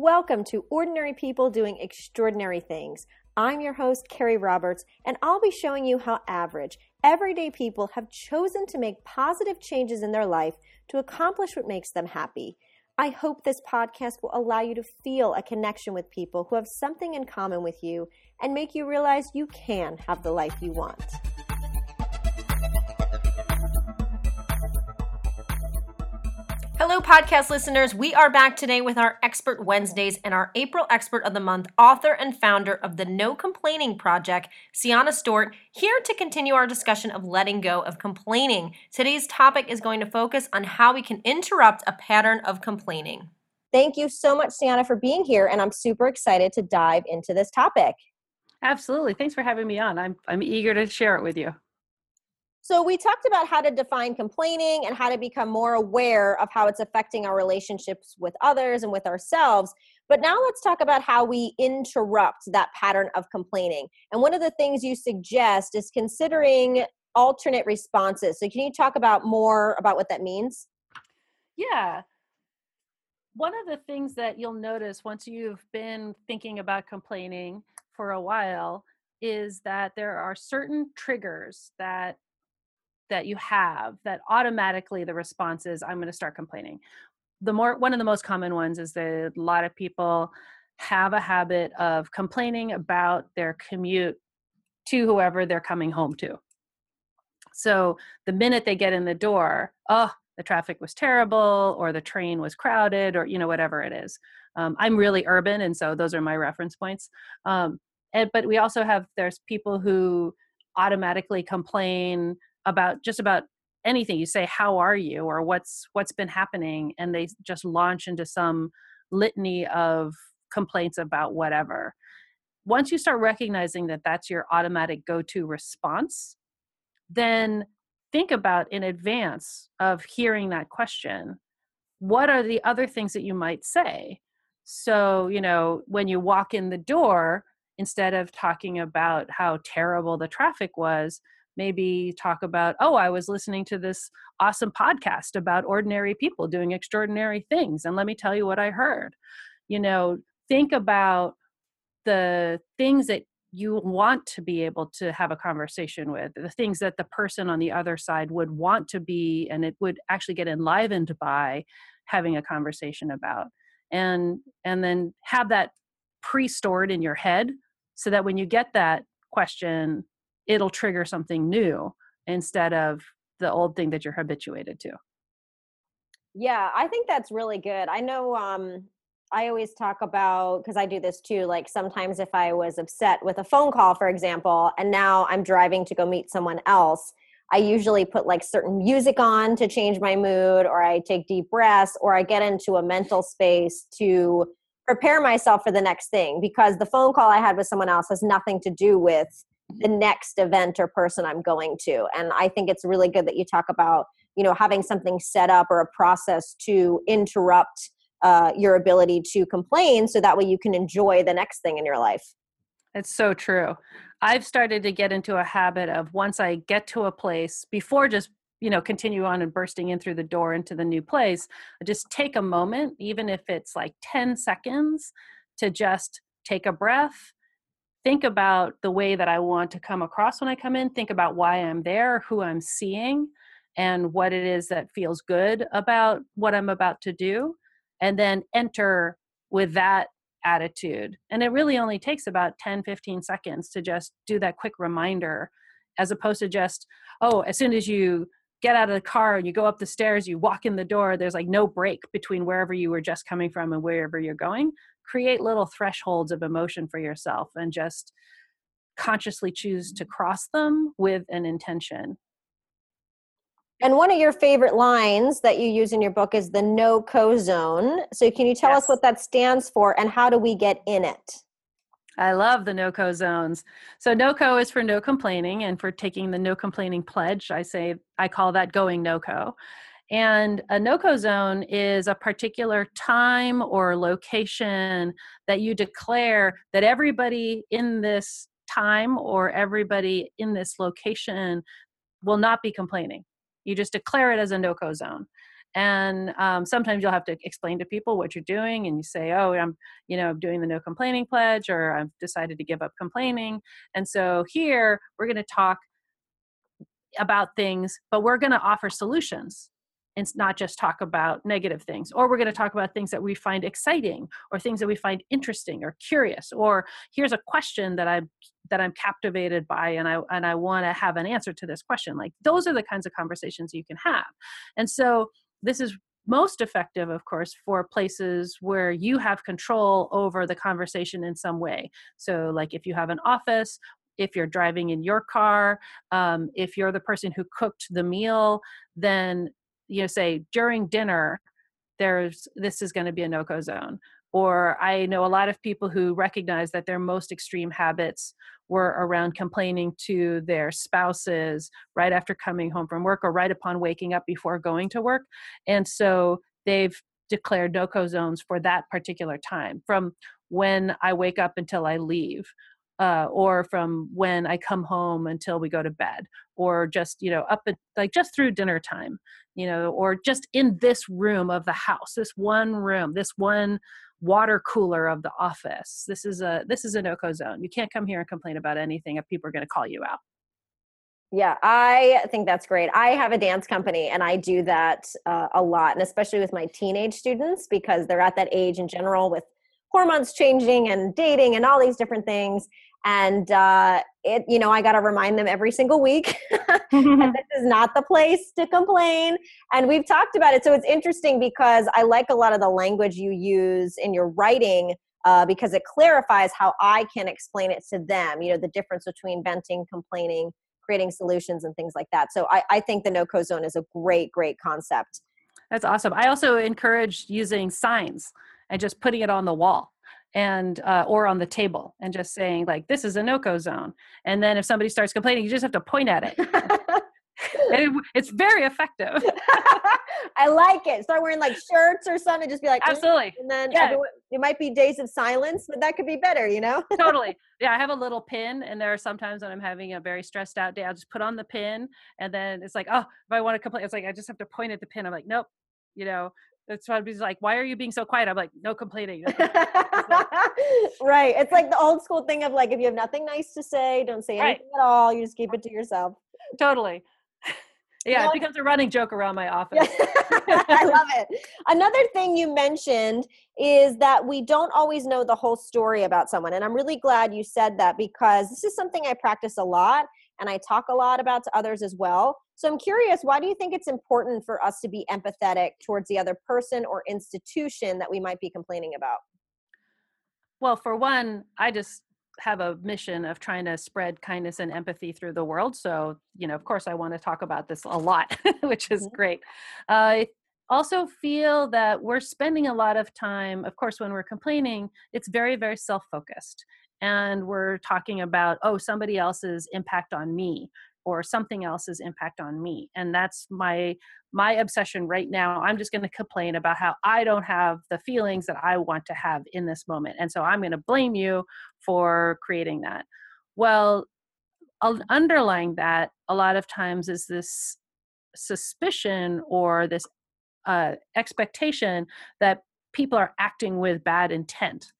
Welcome to Ordinary People Doing Extraordinary Things. I'm your host, Keri Roberts, and I'll be showing you how average, everyday people have chosen to make positive changes in their life to accomplish what makes them happy. I hope this podcast will allow you to feel a connection with people who have something in common with you and make you realize you can have the life you want. Podcast listeners. We are back today with our Expert Wednesdays and our April Expert of the Month, author and founder of the No Complaining Project, Cianna Stewart, here to continue our discussion of letting go of complaining. Today's topic is going to focus on how we can interrupt a pattern of complaining. Thank you so much, Sienna, for being here, and I'm super excited to dive into this topic. Absolutely. Thanks for having me on. I'm, I'm eager to share it with you. So, we talked about how to define complaining and how to become more aware of how it's affecting our relationships with others and with ourselves. But now let's talk about how we interrupt that pattern of complaining. And one of the things you suggest is considering alternate responses. So, can you talk about more about what that means? Yeah. One of the things that you'll notice once you've been thinking about complaining for a while is that there are certain triggers that that you have that automatically the response is i'm going to start complaining. The more one of the most common ones is that a lot of people have a habit of complaining about their commute to whoever they're coming home to. So the minute they get in the door oh the traffic was terrible or the train was crowded or you know whatever it is. Um, i'm really urban and so those are my reference points. Um, and, but we also have there's people who automatically complain about just about anything. You say how are you? or what's what's been happening? and they just launch into some litany of complaints about whatever. Once you start recognizing that that's your automatic go-to response then think about in advance of hearing that question what are the other things that you might say? So you know when you walk in the door instead of talking about how terrible the traffic was maybe talk about oh i was listening to this awesome podcast about ordinary people doing extraordinary things and let me tell you what i heard. You know think about the things that you want to be able to have a conversation with the things that the person on the other side would want to be and it would actually get enlivened by having a conversation about. And and then have that pre-stored in your head so that when you get that question it'll trigger something new instead of the old thing that you're habituated to. Yeah, I think that's really good. I know um I always talk about because I do this too. Like sometimes if I was upset with a phone call, for example, and now I'm driving to go meet someone else, I usually put like certain music on to change my mood, or I take deep breaths, or I get into a mental space to prepare myself for the next thing because the phone call I had with someone else has nothing to do with the next event or person I'm going to. And I think it's really good that you talk about, you know, having something set up or a process to interrupt uh, your ability to complain so that way you can enjoy the next thing in your life. It's so true. I've started to get into a habit of once I get to a place, before just you know continue on and bursting in through the door into the new place just take a moment even if it's like 10 seconds to just take a breath think about the way that I want to come across when I come in, think about why I'm there, who I'm seeing, and what it is that feels good about what I'm about to do, and then enter with that attitude. And it really only takes about 10, 15 seconds to just do that quick reminder, as opposed to just, oh, as soon as you get out of the car and you go up the stairs, you walk in the door, there's like no break between wherever you were just coming from and wherever you're going create little thresholds of emotion for yourself and just consciously choose to cross them with an intention. And one of your favorite lines that you use in your book is the no co zone. So, can you tell yes. us what that stands for and how do we get in it? I love the no co zones. So, no co is for no complaining, and for taking the no complaining pledge, I say I call that going no co. And a no-co zone is a particular time or location that you declare that everybody in this time or everybody in this location will not be complaining. You just declare it as a no-co zone. and um, sometimes you'll have to explain to people what you're doing and you say oh i'm you know doing the no complaining pledge or i've decided to give up complaining and so here we're going to talk about things but we're going to offer solutions and not just talk about negative things or we're going to talk about things that we find exciting or things that we find interesting or curious or here's a question that i'm that i'm captivated by and i and i want to have an answer to this question. Like those are the kinds of conversations you can have. And so this is most effective of course for places where you have control over the conversation in some way. So like if you have an office if you're driving in your car um, if you're the person who cooked the meal then you know say during dinner there's this is going to be a no-co zone. Or i know a lot of people who recognize that their most extreme habits were around complaining to their spouses right after coming home from work or right upon waking up before going to work and so they've declared no-co zones for that particular time from when i wake up until i leave uh, or from when I come home until we go to bed, or just you know up at, like just through dinner time, you know, or just in this room of the house, this one room, this one water cooler of the office. This is a this is a no-co zone. You can't come here and complain about anything if people are going to call you out. Yeah, I think that's great. I have a dance company and I do that uh, a lot, and especially with my teenage students because they're at that age in general with hormones changing and dating and all these different things and uh, it you know i got to remind them every single week this is not the place to complain. And we've talked about it. So it's interesting because i like a lot of the language you use in your writing uh, because it clarifies how i can explain it to them you know the difference between venting complaining creating solutions and things like that. So i, I think the no-co zone is a great great concept. That's awesome. I also encourage using signs and just putting it on the wall and uh, or on the table and just saying like this is a no-co zone. And then if somebody starts complaining you just have to point at it. It, it's very effective. I like it. Start wearing like shirts or something just be like absolutely. And then yeah. everyone, it might be days of silence but that could be better you know? Totally. Yeah i have a little pin and there are sometimes when i'm having a very stressed out day i'll just put on the pin and then it's like oh if i want to complain it's like i just have to point at the pin. I'm like nope you know that's why he's like, why are you being so quiet? I'm like, no complaining. No complaining. right. It's like the old school thing of like, if you have nothing nice to say, don't say anything right. at all. You just keep it to yourself. Totally. Yeah, it becomes a running joke around my office. I love it. Another thing you mentioned is that we don't always know the whole story about someone. And I'm really glad you said that because this is something I practice a lot and I talk a lot about to others as well. So I'm curious, why do you think it's important for us to be empathetic towards the other person or institution that we might be complaining about? Well, for one, I just have a mission of trying to spread kindness and empathy through the world. So, you know, of course, I want to talk about this a lot, which is mm-hmm. great. Uh, I also feel that we're spending a lot of time, of course, when we're complaining, it's very, very self focused and we're talking about oh somebody else's impact on me or something else's impact on me and that's my my obsession right now. I'm just going to complain about how i don't have the feelings that i want to have in this moment and so i'm going to blame you for creating that. Well underlying that a lot of times is this suspicion or this uh, expectation that people are acting with bad intent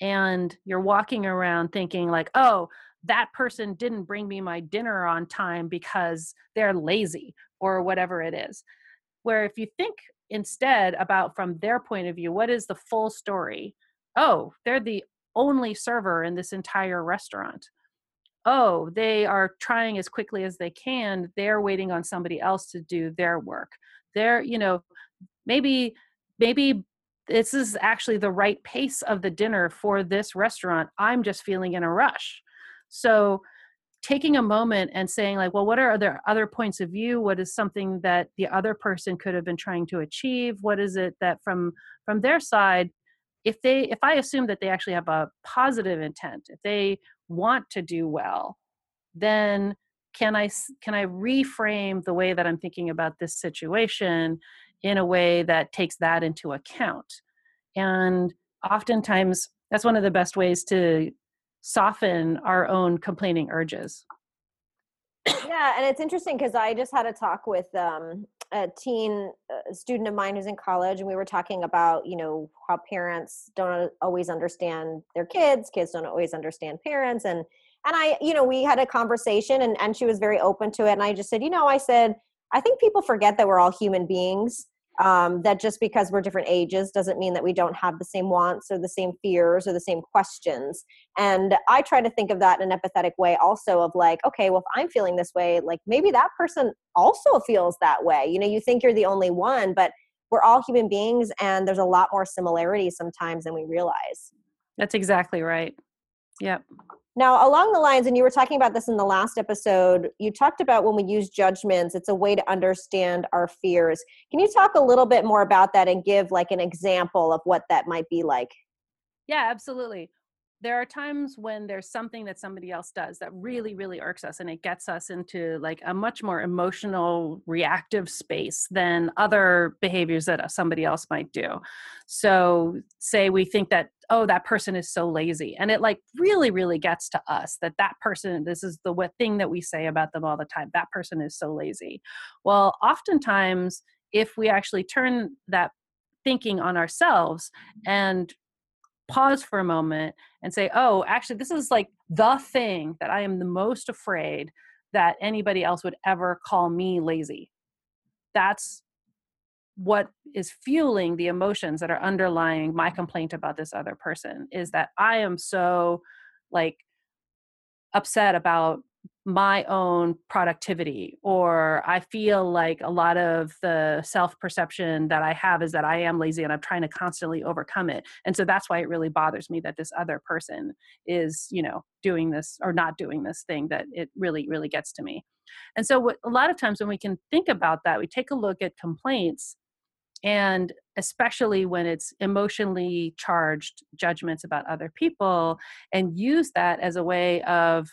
and you're walking around thinking like oh that person didn't bring me my dinner on time because they're lazy or whatever it is. Where if you think instead about from their point of view what is the full story? Oh they're the only server in this entire restaurant. Oh they are trying as quickly as they can. They're waiting on somebody else to do their work. They're you know maybe maybe this is actually the right pace of the dinner for this restaurant. I'm just feeling in a rush. So taking a moment and saying like well what are other other points of view what is something that the other person could have been trying to achieve what is it that from from their side if they if i assume that they actually have a positive intent if they want to do well then can i can i reframe the way that i'm thinking about this situation in a way that takes that into account. And oftentimes, that's one of the best ways to soften our own complaining urges. Yeah, and it's interesting because I just had a talk with um, a teen a student of mine who's in college and we were talking about you know how parents don't always understand their kids kids don't always understand parents and and i you know we had a conversation and and she was very open to it and i just said you know i said i think people forget that we're all human beings um, that just because we're different ages doesn't mean that we don't have the same wants or the same fears or the same questions. And i try to think of that in an empathetic way also of like okay well if i'm feeling this way like maybe that person also feels that way. You know you think you're the only one but we're all human beings and there's a lot more similarities sometimes than we realize. That's exactly right. Yep now, along the lines, and you were talking about this in the last episode, you talked about when we use judgments, it's a way to understand our fears. Can you talk a little bit more about that and give like an example of what that might be like? Yeah, absolutely there are times when there's something that somebody else does that really really irks us and it gets us into like a much more emotional reactive space than other behaviors that somebody else might do so say we think that oh that person is so lazy and it like really really gets to us that that person this is the what thing that we say about them all the time that person is so lazy well oftentimes if we actually turn that thinking on ourselves and pause for a moment and say, oh, actually, this is like the thing that I am the most afraid that anybody else would ever call me lazy. That's what is fueling the emotions that are underlying my complaint about this other person is that I am so like upset about my own productivity or i feel like a lot of the self perception that i have is that i am lazy and i'm trying to constantly overcome it. And so that's why it really bothers me that this other person is you know doing this or not doing this thing that it really really gets to me. And so what, a lot of times when we can think about that we take a look at complaints and especially when it's emotionally charged judgments about other people and use that as a way of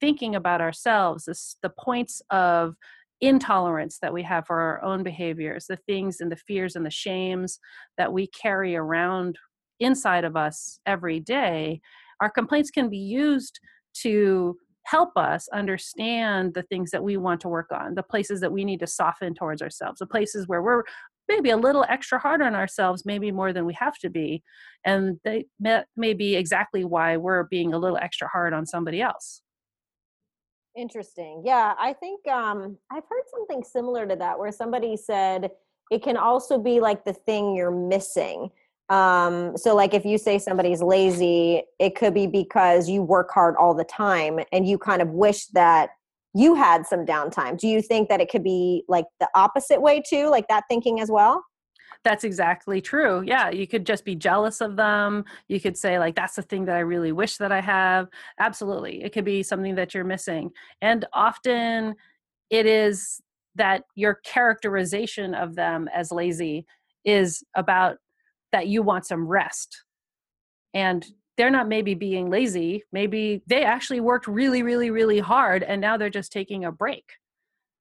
thinking about ourselves, this, the points of intolerance that we have for our own behaviors, the things and the fears and the shames that we carry around inside of us every day, our complaints can be used to help us understand the things that we want to work on, the places that we need to soften towards ourselves, the places where we're maybe a little extra hard on ourselves, maybe more than we have to be. And they may, may be exactly why we're being a little extra hard on somebody else. Interesting. Yeah, I think um, I've heard something similar to that where somebody said it can also be like the thing you're missing. Um, so, like if you say somebody's lazy, it could be because you work hard all the time and you kind of wish that you had some downtime. Do you think that it could be like the opposite way too, like that thinking as well? that's exactly true. Yeah, you could just be jealous of them. You could say, like, that's the thing that I really wish that I have. Absolutely. It could be something that you're missing. And often it is that your characterization of them as lazy is about that you want some rest. And they're not maybe being lazy. Maybe they actually worked really, really, really hard and now they're just taking a break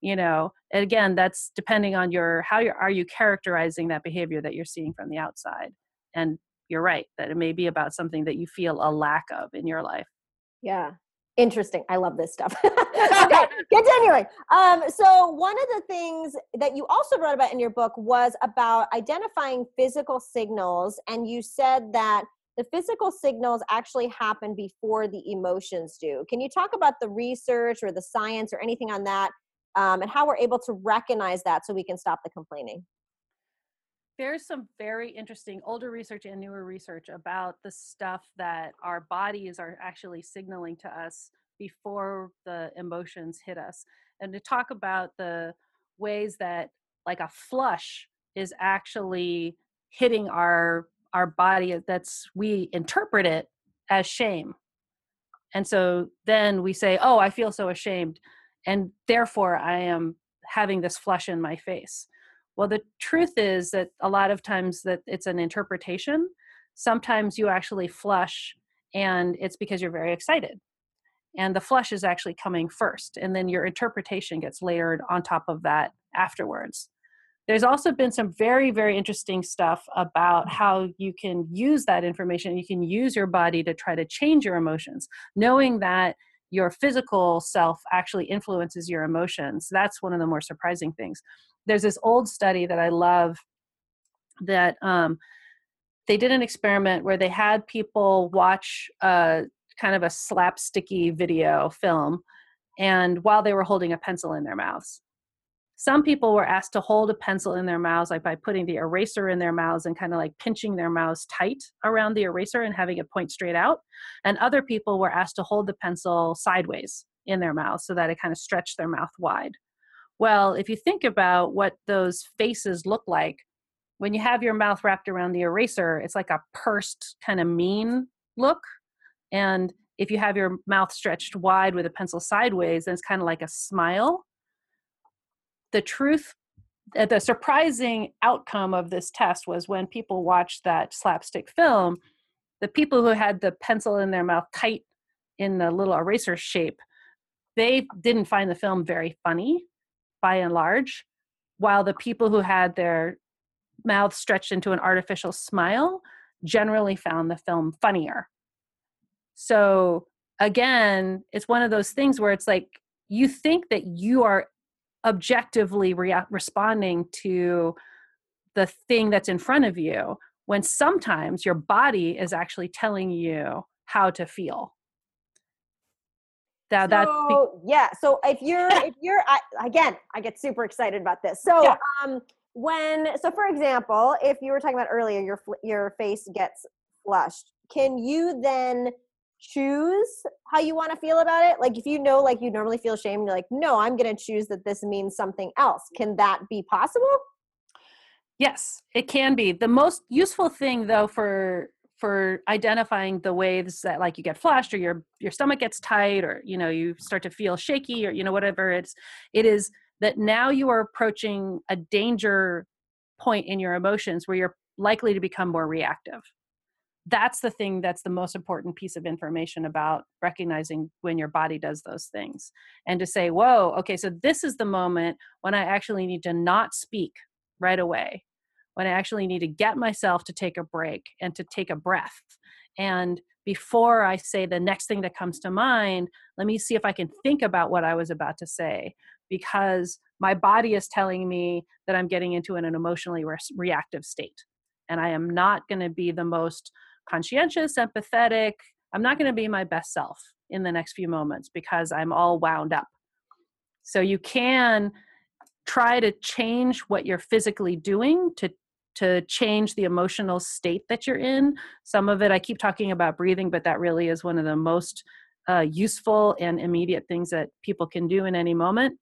you know? Again that's depending on your how you are you characterizing that behavior that you're seeing from the outside? And you're right that it may be about something that you feel a lack of in your life. Yeah. Interesting. I love this stuff. Okay continuing. Um, so one of the things that you also wrote about in your book was about identifying physical signals and you said that the physical signals actually happen before the emotions do. Can you talk about the research or the science or anything on that um, and how we're able to recognize that so we can stop the complaining? There's some very interesting older research and newer research about the stuff that our bodies are actually signaling to us before the emotions hit us. And to talk about the ways that like a flush is actually hitting our our body that's we interpret it as shame and so then we say oh i feel so ashamed and therefore I am having this flush in my face. Well, the truth is that a lot of times that it's an interpretation. Sometimes you actually flush and it's because you're very excited. And the flush is actually coming first, and then your interpretation gets layered on top of that afterwards. There's also been some very, very interesting stuff about how you can use that information. You can use your body to try to change your emotions, knowing that your physical self actually influences your emotions. That's one of the more surprising things. there's this old study that I love that um, they did an experiment where they had people watch a kind of a slapsticky video film and while they were holding a pencil in their mouths some people were asked to hold a pencil in their mouths like by putting the eraser in their mouths and kind of like pinching their mouths tight around the eraser and having it point straight out. And other people were asked to hold the pencil sideways in their mouth so that it kind of stretched their mouth wide. Well if you think about what those faces look like when you have your mouth wrapped around the eraser it's like a pursed kind of mean look. And if you have your mouth stretched wide with a pencil sideways then it's kind of like a smile the truth uh, the surprising outcome of this test was when people watched that slapstick film the people who had the pencil in their mouth tight in the little eraser shape they didn't find the film very funny by and large while the people who had their mouth stretched into an artificial smile generally found the film funnier. So again it's one of those things where it's like you think that you are objectively rea- responding to the thing that's in front of you when sometimes your body is actually telling you how to feel that, so, be- yeah so if you're if you're I, again i get super excited about this so yeah. um when so for example if you were talking about earlier your your face gets flushed can you then choose how you want to feel about it? Like if you know like you normally feel shame, you're like, no, I'm gonna choose that this means something else. Can that be possible? Yes, it can be. The most useful thing though for for identifying the waves that like you get flushed or your your stomach gets tight or you know you start to feel shaky or you know whatever it's it is that now you are approaching a danger point in your emotions where you're likely to become more reactive that's the thing that's the most important piece of information about recognizing when your body does those things and to say whoa okay so this is the moment when i actually need to not speak right away when i actually need to get myself to take a break and to take a breath and before i say the next thing that comes to mind let me see if i can think about what i was about to say because my body is telling me that i'm getting into an, emotionally re- reactive state and i am not going to be the most conscientious, empathetic. I'm not going to be my best self in the next few moments because I'm all wound up. So you can try to change what you're physically doing to to change the emotional state that you're in. Some of it I keep talking about breathing, but that really is one of the most uh, useful and immediate things that people can do in any moment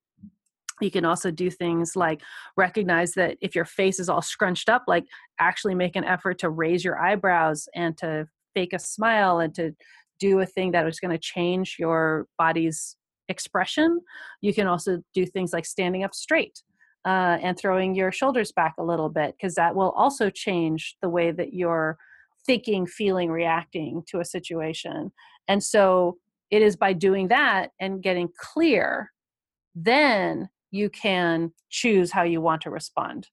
you can also do things like recognize that if your face is all scrunched up like actually make an effort to raise your eyebrows and to fake a smile and to do a thing that is going to change your body's expression. You can also do things like standing up straight uh, and throwing your shoulders back a little bit because that will also change the way that you're thinking feeling reacting to a situation. And so it is by doing that and getting clear then you can choose how you want to respond.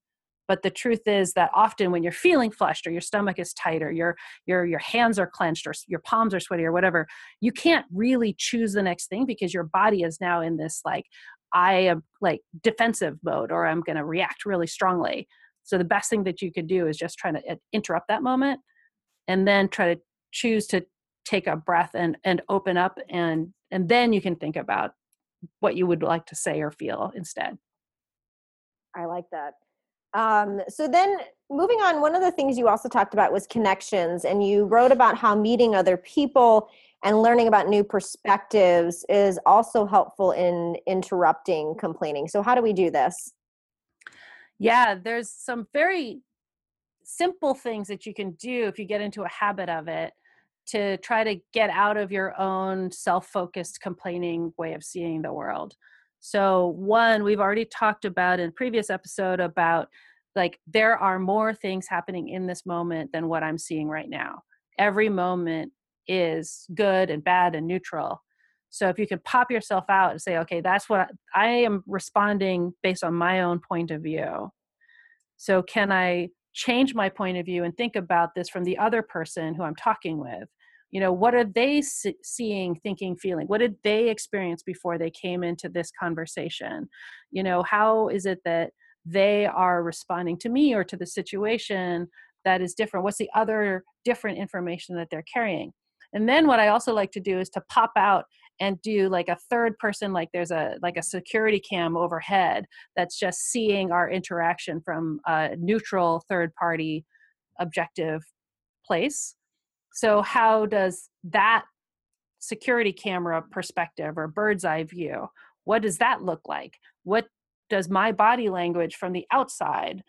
But the truth is that often when you're feeling flushed or your stomach is tight or your your your hands are clenched or your palms are sweaty or whatever you can't really choose the next thing because your body is now in this like i am like defensive mode or i'm going to react really strongly. So the best thing that you could do is just try to uh, interrupt that moment and then try to choose to take a breath and and open up and and then you can think about what you would like to say or feel instead. I like that. Um, so then moving on, one of the things you also talked about was connections, and you wrote about how meeting other people and learning about new perspectives is also helpful in interrupting complaining. So how do we do this? Yeah, there's some very simple things that you can do if you get into a habit of it to try to get out of your own self-focused complaining way of seeing the world. So one we've already talked about in previous episode about like there are more things happening in this moment than what i'm seeing right now. Every moment is good and bad and neutral. So if you could pop yourself out and say okay that's what i am responding based on my own point of view. So can i change my point of view and think about this from the other person who i'm talking with. You know what are they seeing thinking feeling? What did they experience before they came into this conversation? You know how is it that they are responding to me or to the situation that is different? What's the other different information that they're carrying? And then what i also like to do is to pop out and do like a third person like there's a like a security cam overhead that's just seeing our interaction from a neutral third party objective place so how does that security camera perspective or bird's eye view what does that look like what does my body language from the outside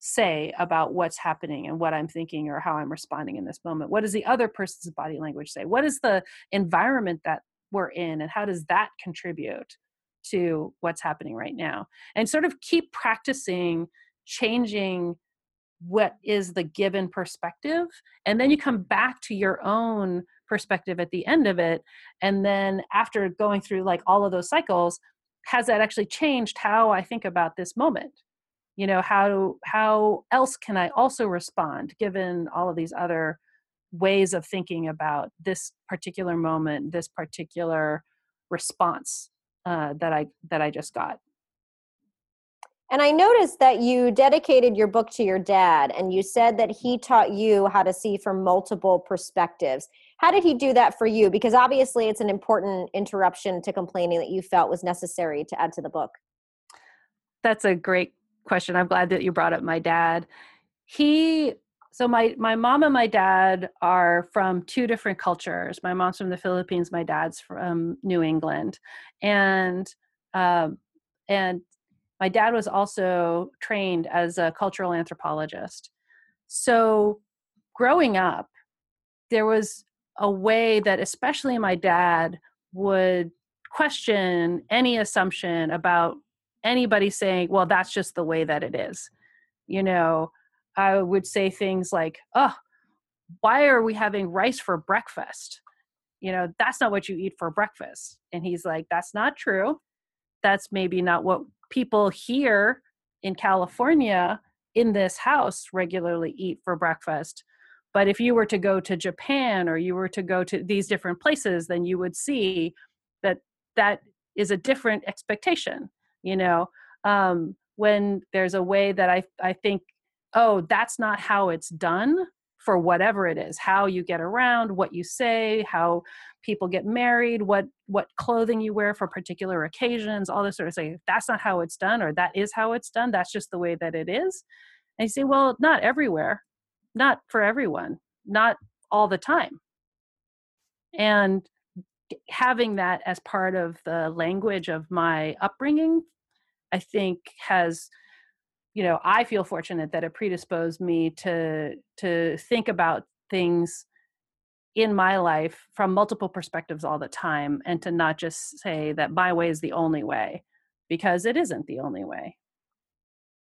say about what's happening and what I'm thinking or how I'm responding in this moment? What does the other person's body language say? What is the environment that we're in and how does that contribute to what's happening right now? And sort of keep practicing changing what is the given perspective and then you come back to your own perspective at the end of it and then after going through like all of those cycles has that actually changed how i think about this moment you know how how else can i also respond given all of these other ways of thinking about this particular moment this particular response uh, that i that i just got and i noticed that you dedicated your book to your dad and you said that he taught you how to see from multiple perspectives how did he do that for you because obviously it's an important interruption to complaining that you felt was necessary to add to the book that's a great question. I'm glad that you brought up my dad. He so my my mom and my dad are from two different cultures. My mom's from the Philippines. My dad's from New England, and um, and my dad was also trained as a cultural anthropologist. So growing up, there was a way that especially my dad would question any assumption about anybody saying, well, that's just the way that it is. You know, I would say things like, oh, why are we having rice for breakfast? You know, that's not what you eat for breakfast. And he's like, that's not true. That's maybe not what people here in California in this house regularly eat for breakfast. But if you were to go to Japan or you were to go to these different places, then you would see that that is a different expectation you know um, when there's a way that i i think oh that's not how it's done for whatever it is how you get around what you say how people get married what what clothing you wear for particular occasions all this sort of thing. That's not how it's done or that is how it's done that's just the way that it is. And you say well not everywhere not for everyone not all the time. And having that as part of the language of my upbringing i think has you know i feel fortunate that it predisposed me to to think about things in my life from multiple perspectives all the time and to not just say that my way is the only way because it isn't the only way.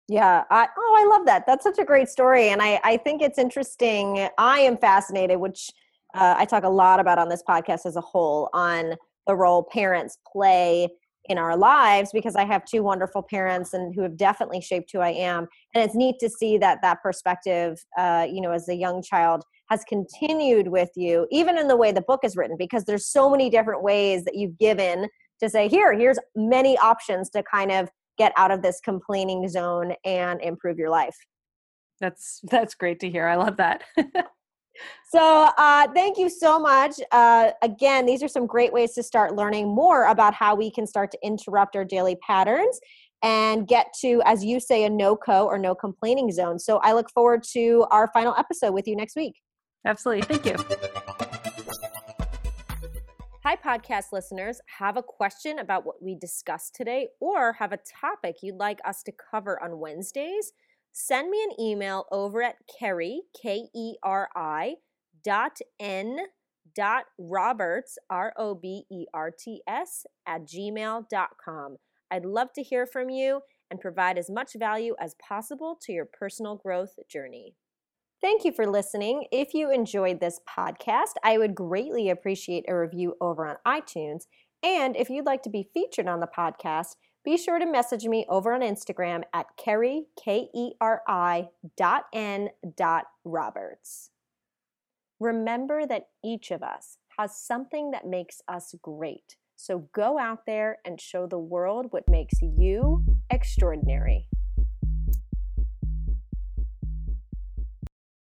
Yeah I, oh i love that. That's such a great story and i i think it's interesting. I am fascinated which uh, I talk a lot about on this podcast as a whole on the role parents play in our lives because I have two wonderful parents and who have definitely shaped who I am. And it's neat to see that that perspective, uh, you know, as a young child has continued with you, even in the way the book is written, because there's so many different ways that you've given to say, here, here's many options to kind of get out of this complaining zone and improve your life. That's that's great to hear. I love that. So, uh, thank you so much. Uh, again, these are some great ways to start learning more about how we can start to interrupt our daily patterns and get to, as you say, a no co or no complaining zone. So, I look forward to our final episode with you next week. Absolutely. Thank you. Hi, podcast listeners. Have a question about what we discussed today or have a topic you'd like us to cover on Wednesdays? Send me an email over at Keri, K E R I, dot N dot Roberts, R O B E R T S, at gmail.com. I'd love to hear from you and provide as much value as possible to your personal growth journey. Thank you for listening. If you enjoyed this podcast, I would greatly appreciate a review over on iTunes. And if you'd like to be featured on the podcast, be sure to message me over on Instagram at Keri, K E R I dot N dot Roberts. Remember that each of us has something that makes us great. So go out there and show the world what makes you extraordinary.